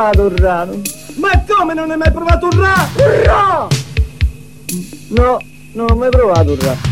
provato un ra? Ma come non hai mai provato un ra? No, non ho mai provato un ra.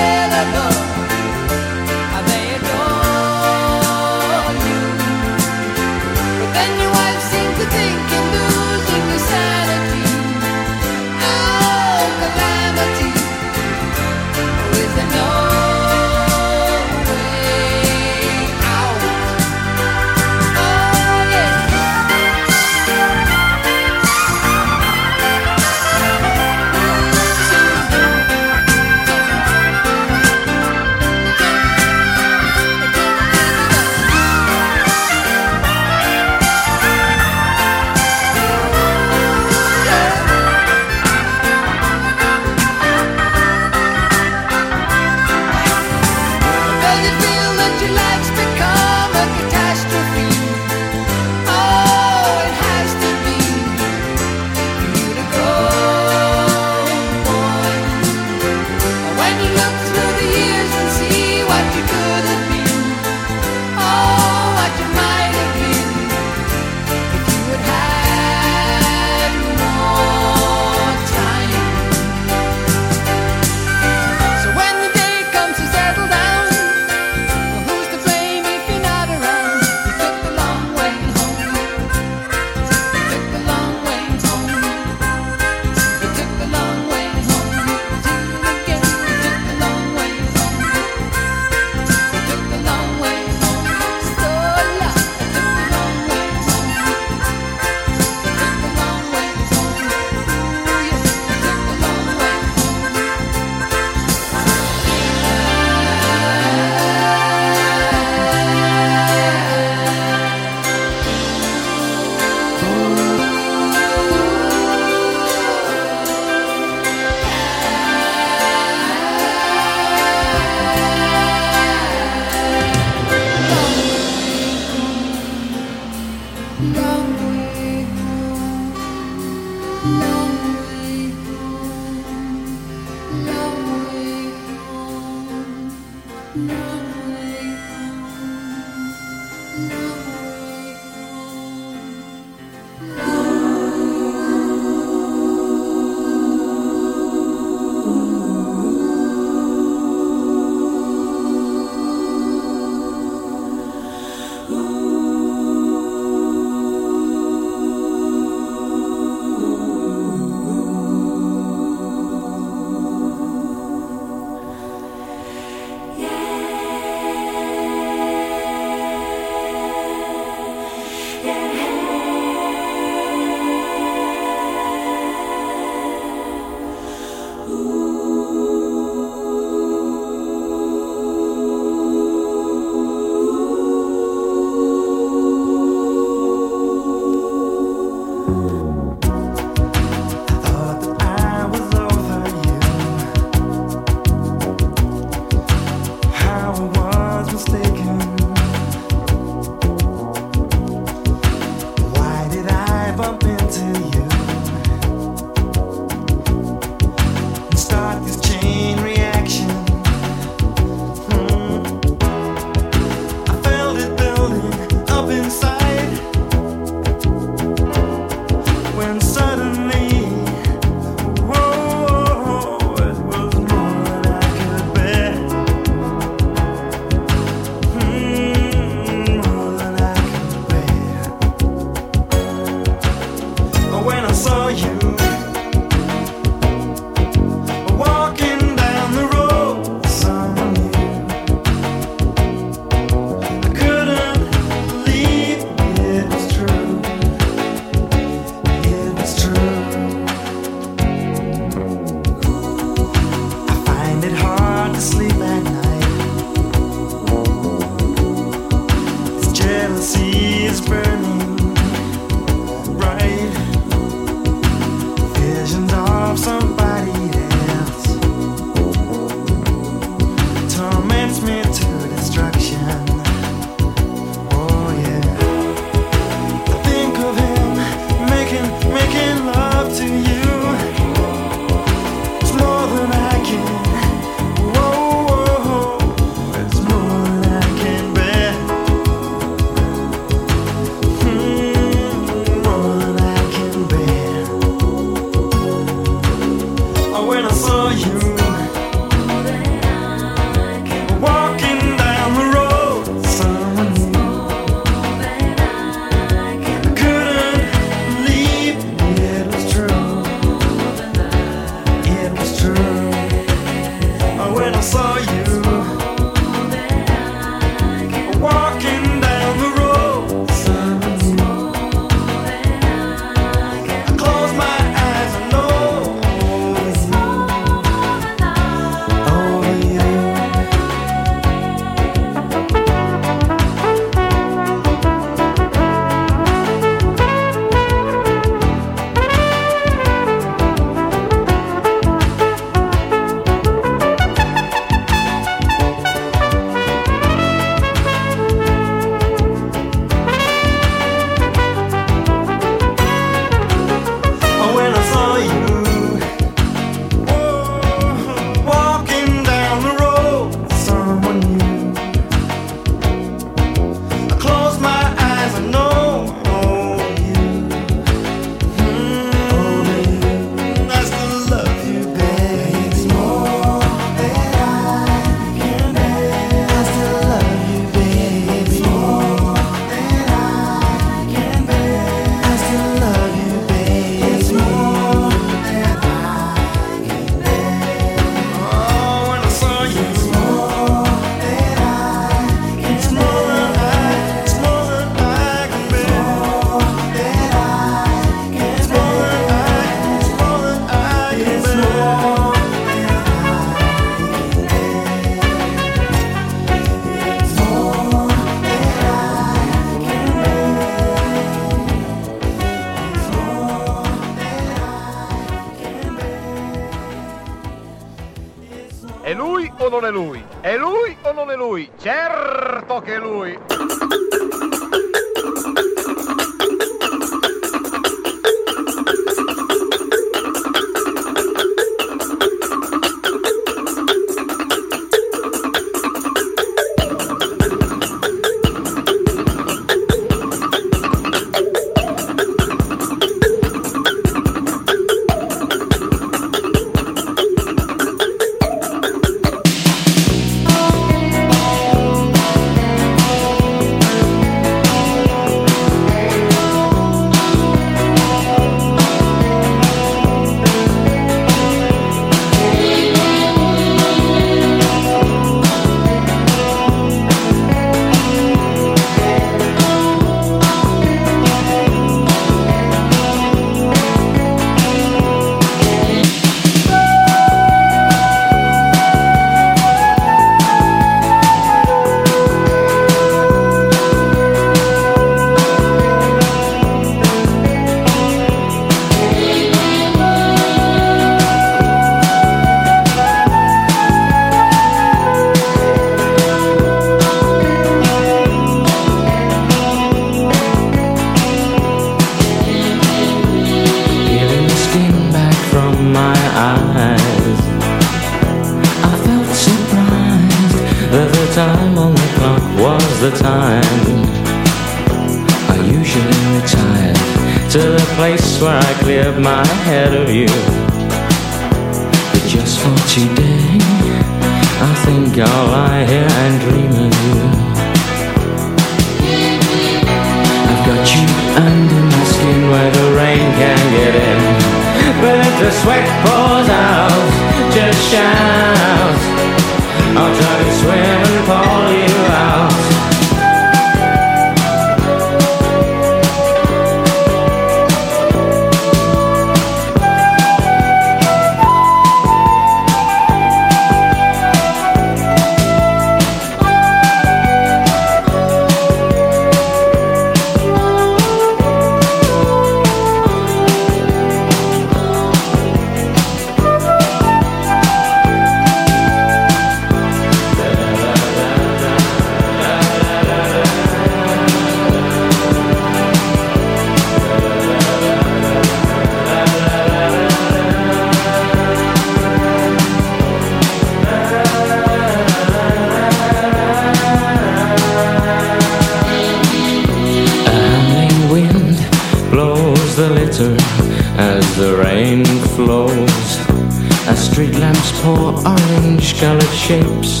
orange colored shapes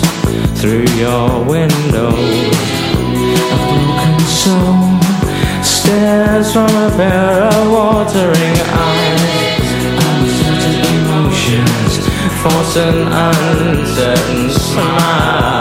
through your window. A broken soul stares from a pair of watering eyes. Uncertain emotions force an uncertain smile.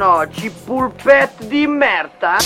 no, oggi? Pulpette di merda?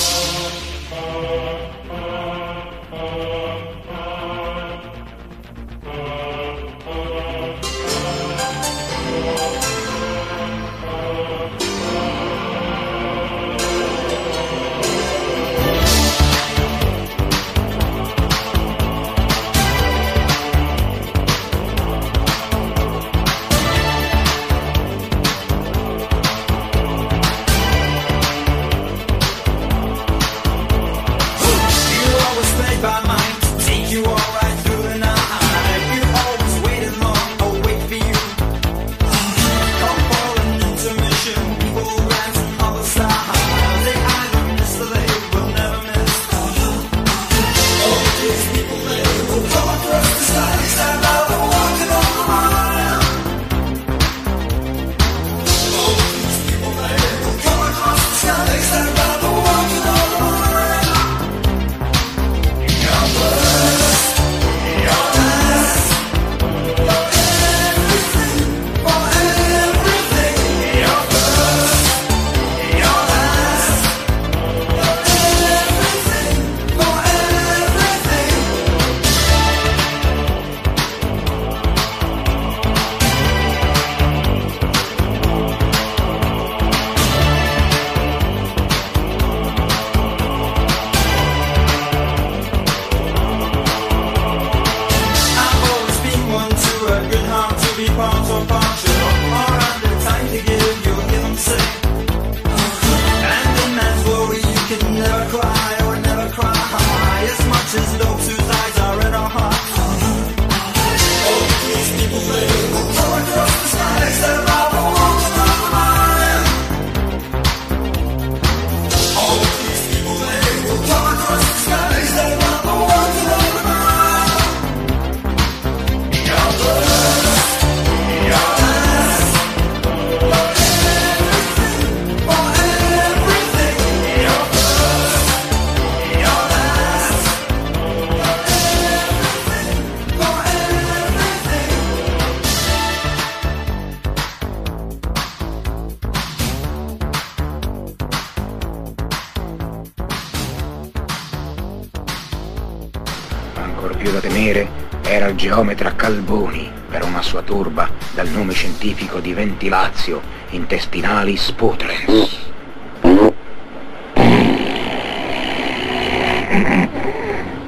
Alboni per una sua turba dal nome scientifico di ventilazio intestinali Putrens.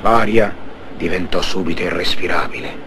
L'aria diventò subito irrespirabile.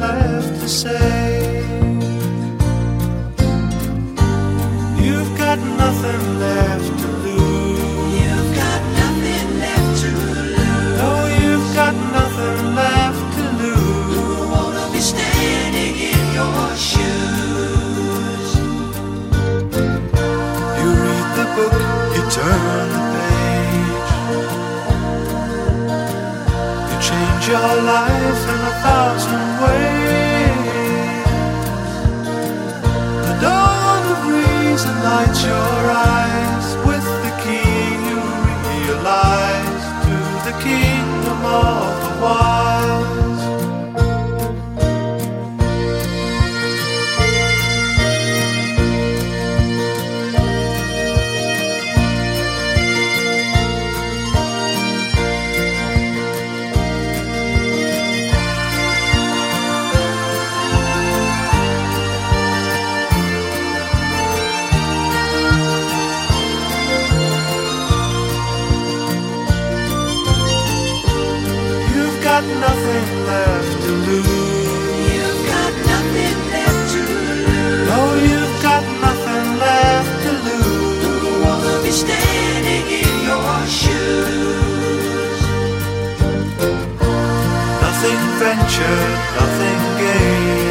left to say. You've got nothing left to lose. You've got nothing left to lose. No, you've got nothing left to lose. Who wanna be standing in your shoes? You read the book, you turn the page. You change your life in a thousand nothing gained.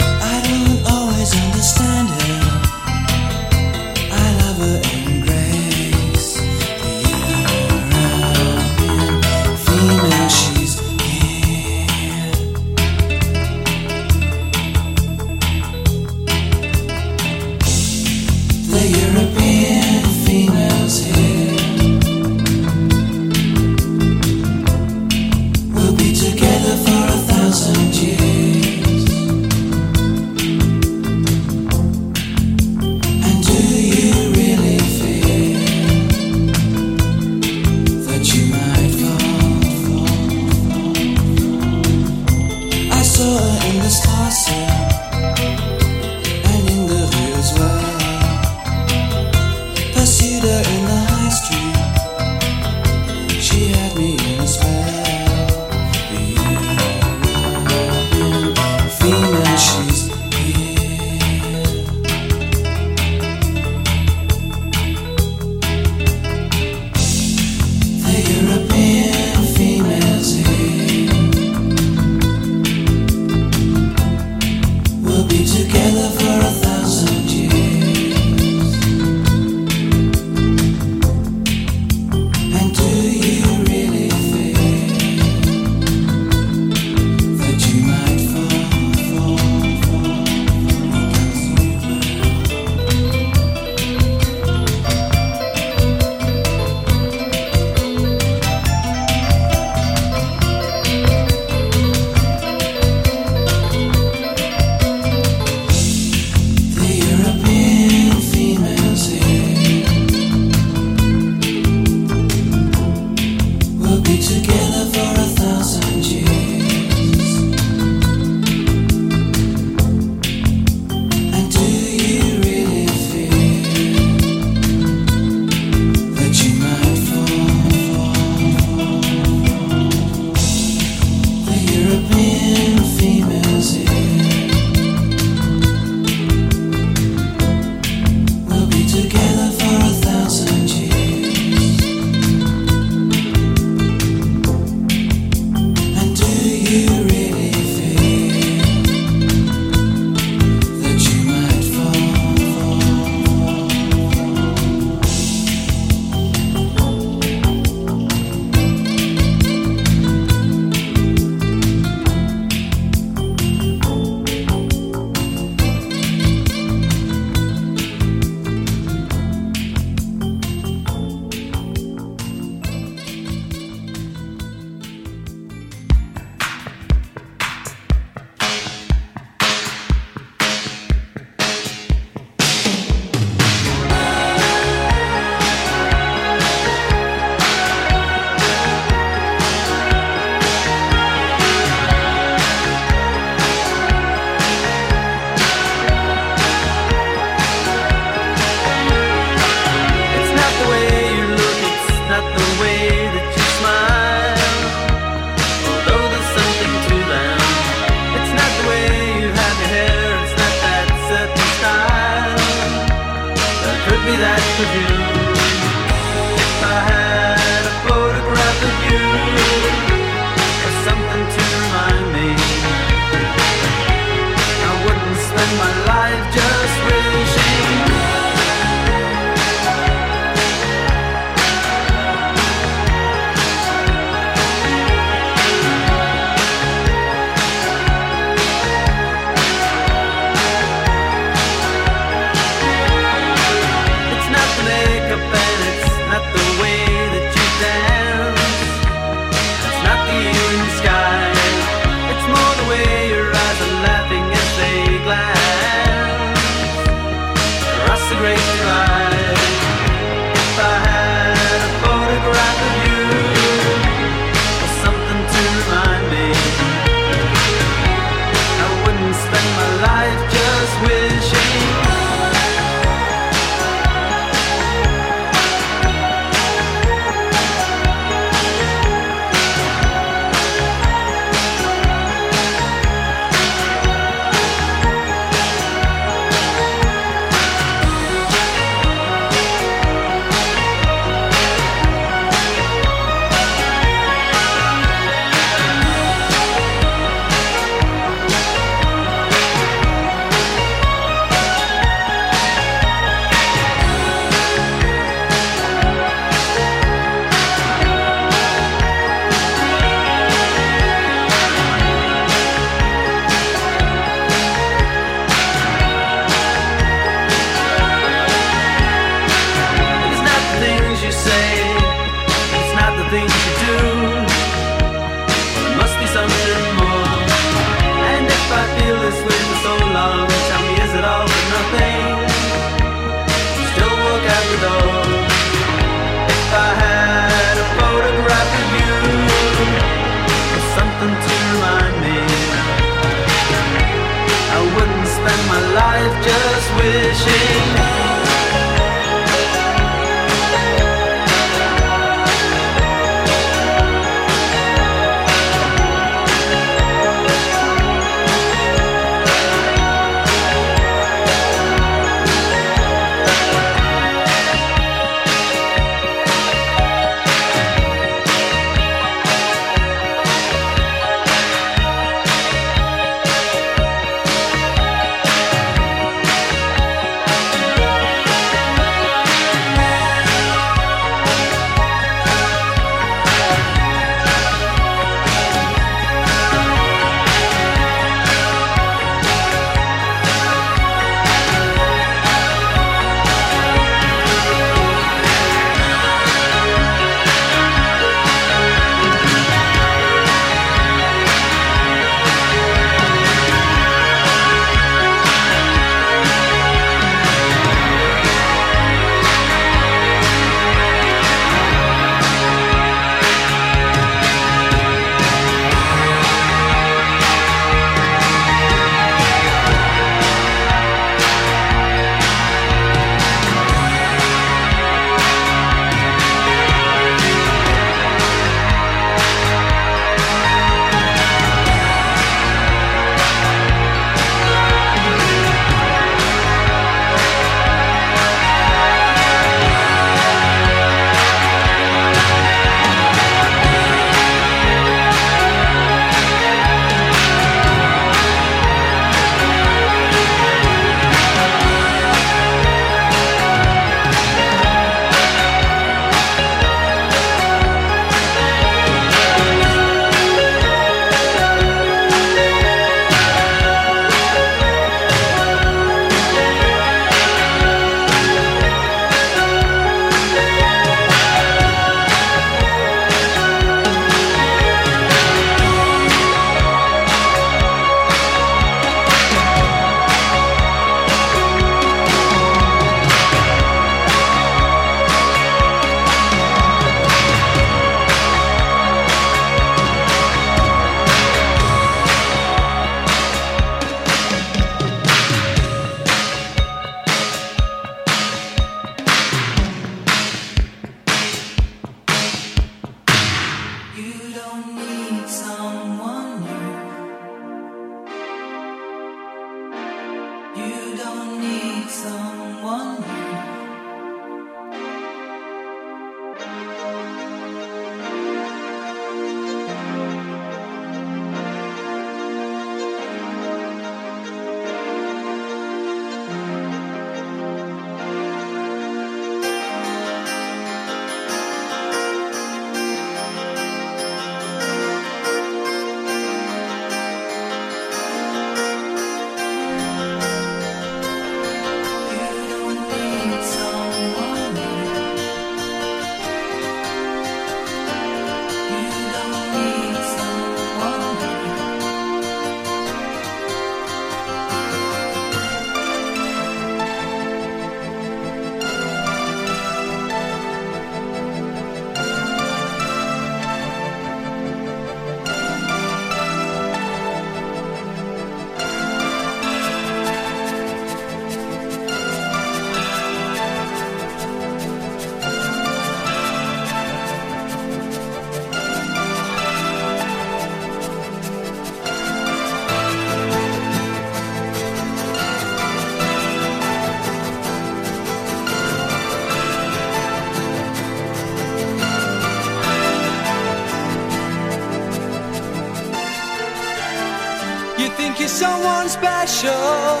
special.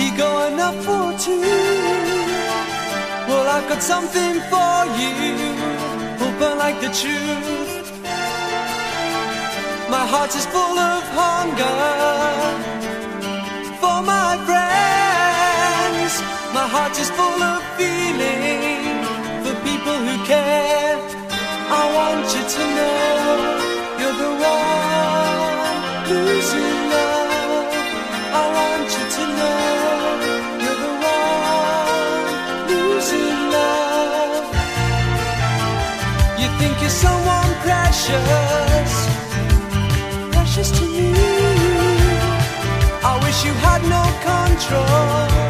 He going up for two. Well, I've got something for you, open like the truth. My heart is full of hunger for my friends. My heart is full of feeling for people who care. I want you to know. someone precious, precious to me. I wish you had no control.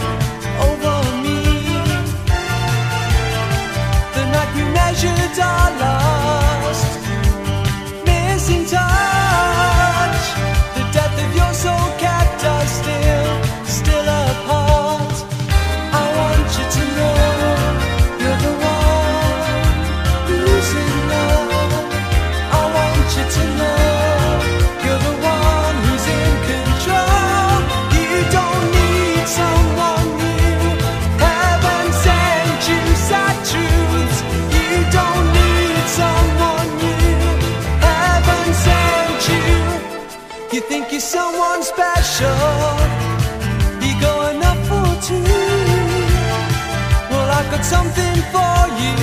something for you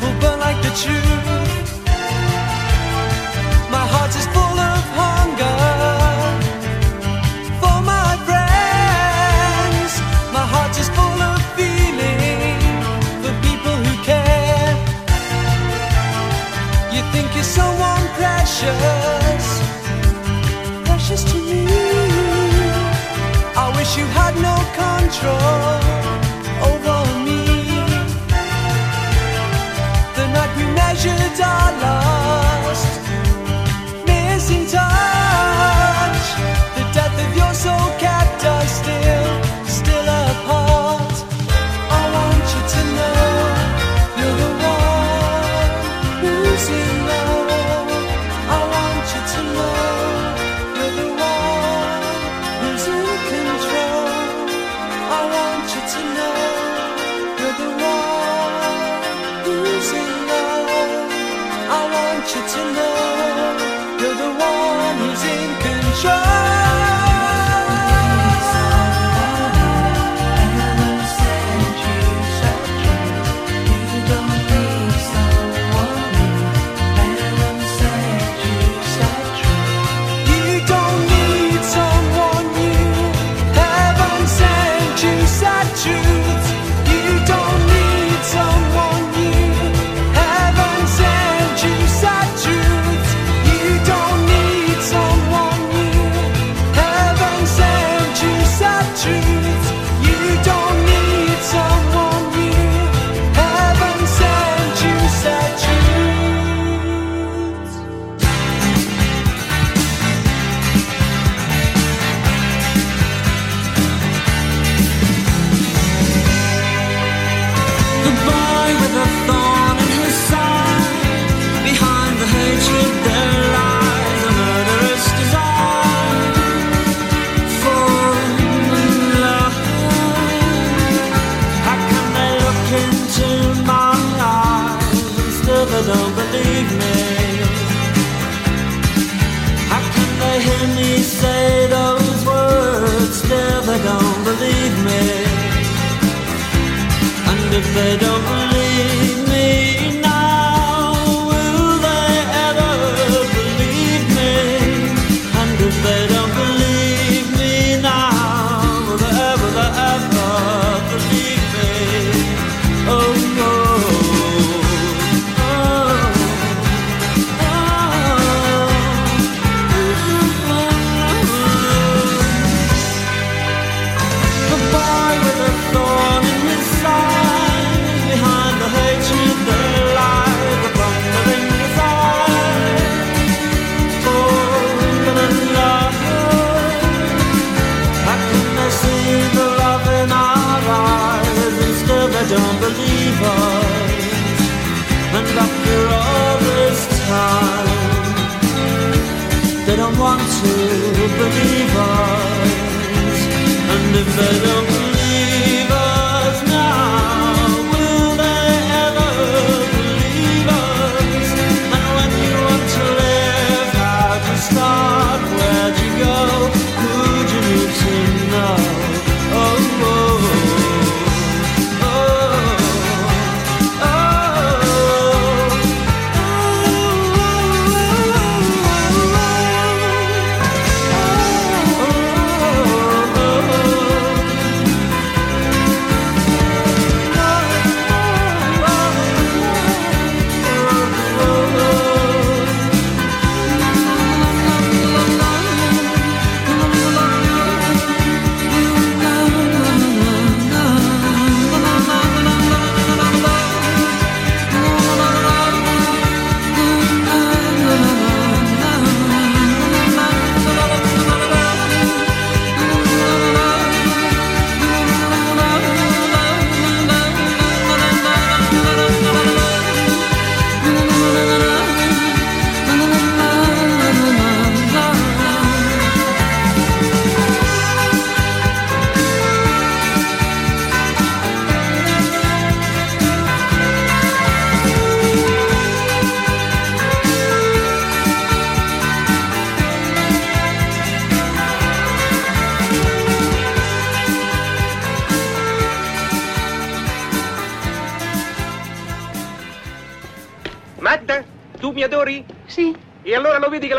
will burn like the truth. My heart is full of hunger for my friends. My heart is full of feeling for people who care. You think you're someone precious, precious to me. I wish you had no control. dollar. to believe us, and if they don't.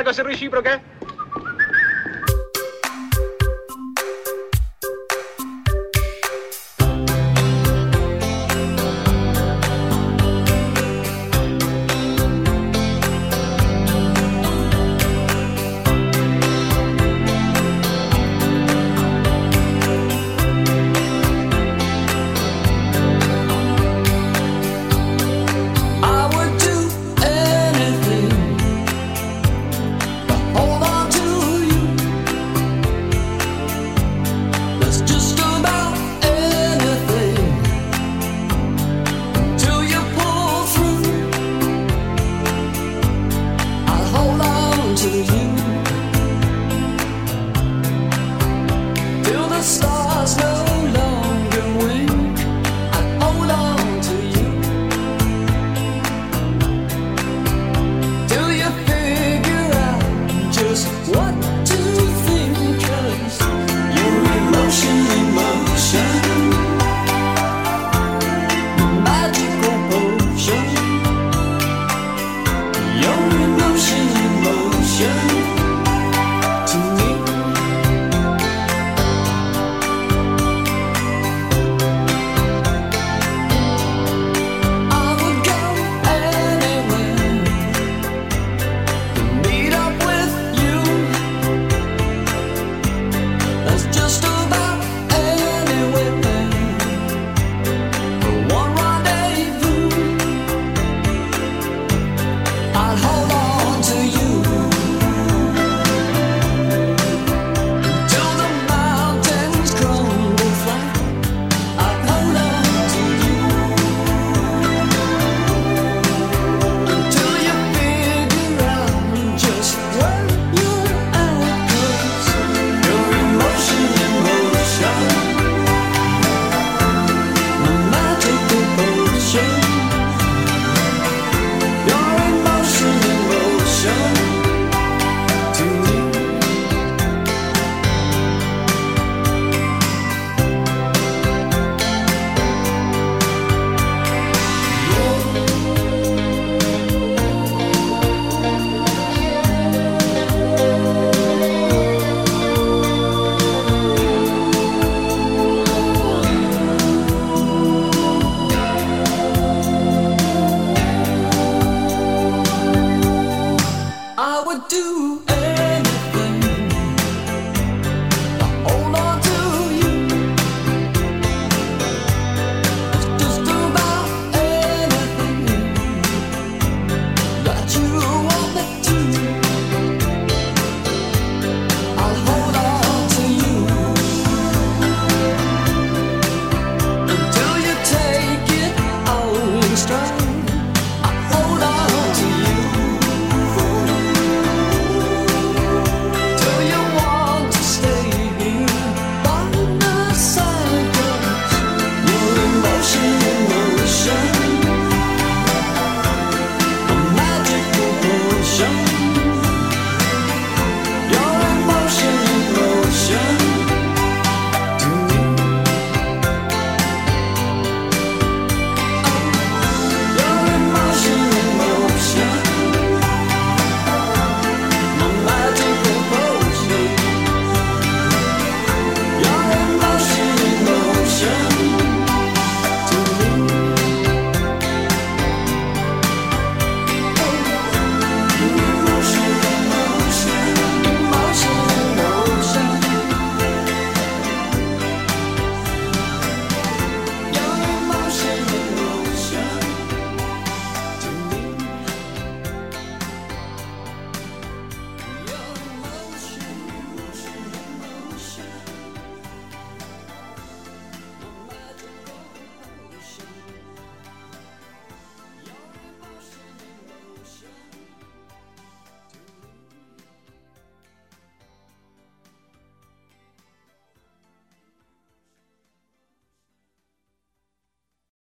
Cosa reciproca?